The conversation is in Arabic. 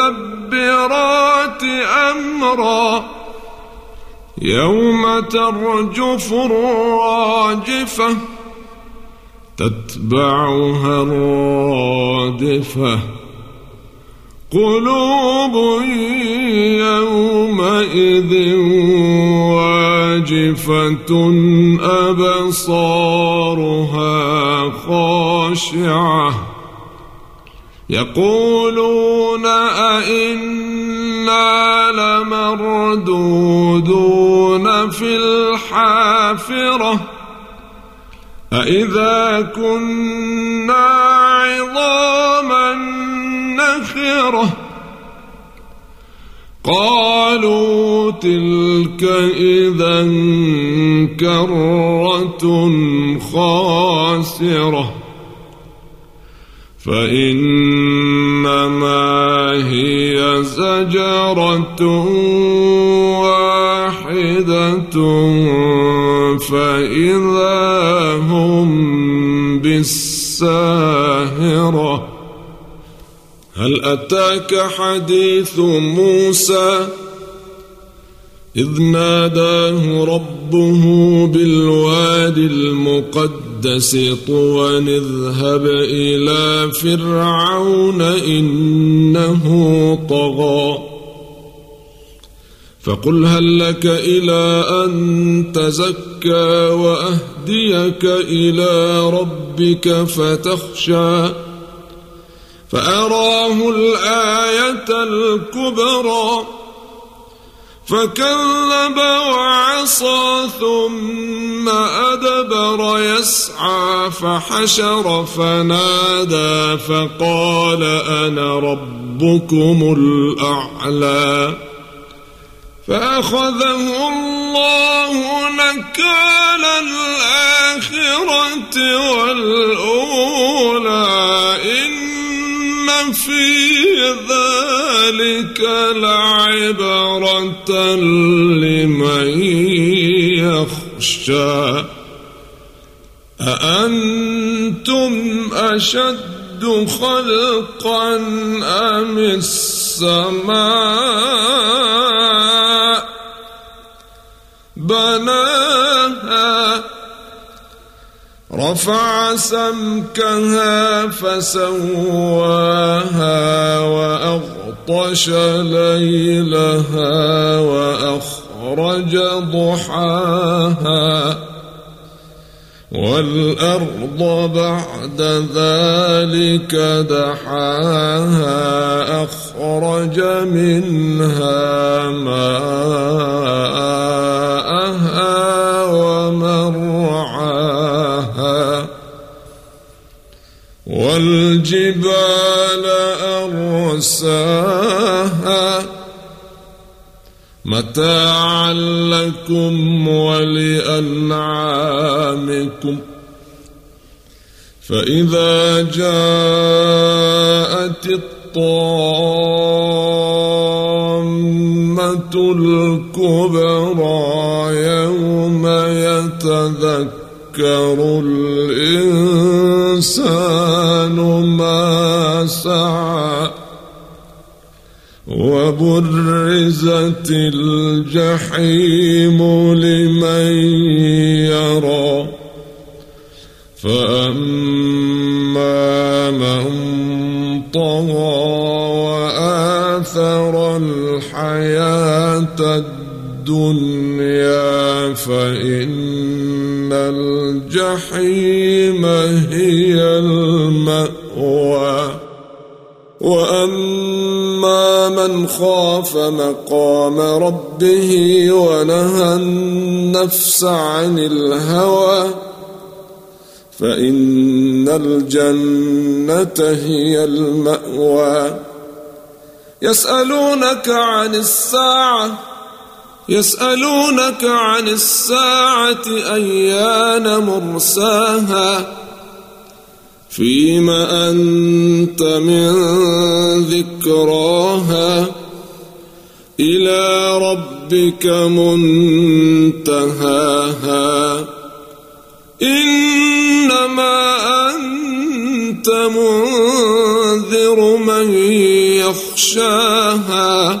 فالمدبرات أمرا يوم ترجف الراجفة تتبعها الرادفة قلوب يومئذ واجفة يقولون أئنا لمردودون في الحافرة أئذا كنا عظاما نخرة قالوا تلك إذا كرة خاسرة فإنما هي زجرة واحدة فإذا هم بالساهرة. هل أتاك حديث موسى؟ إذ ناداه ربه بالوادي المقدس. طوى اذهب إلى فرعون إنه طغى. فقل هل لك إلى أن تزكى وأهديك إلى ربك فتخشى. فأراه الآية الكبرى. فكذب وعصى ثم أدبر يسعى فحشر فنادى فقال أنا ربكم الأعلى فأخذه الله نكال الآخرة والأولى إن في ذلك لعبرة لمن يخشى. أأنتم أشد خلقا أم السماء؟ بناها رفع سمكها فسواها وأغطش ليلها وأخرج ضحاها والأرض بعد ذلك دحاها أخرج منها والجبال أرساها. متاعا لكم ولأنعامكم. فإذا جاءت الطامة الكبرى يوم يتذكر الإنسان ما سعى وبرزت الجحيم لمن يرى فأما من طغى وآثر الحياة الدنيا فإن الجحيم هي المأوى. وأما من خاف مقام ربه ونهى النفس عن الهوى فإن الجنة هي المأوى. يسألونك عن الساعة يسألونك عن الساعة أيان مرساها فيم أنت من ذكراها إلى ربك منتهاها إنما أنت منذر من يخشاها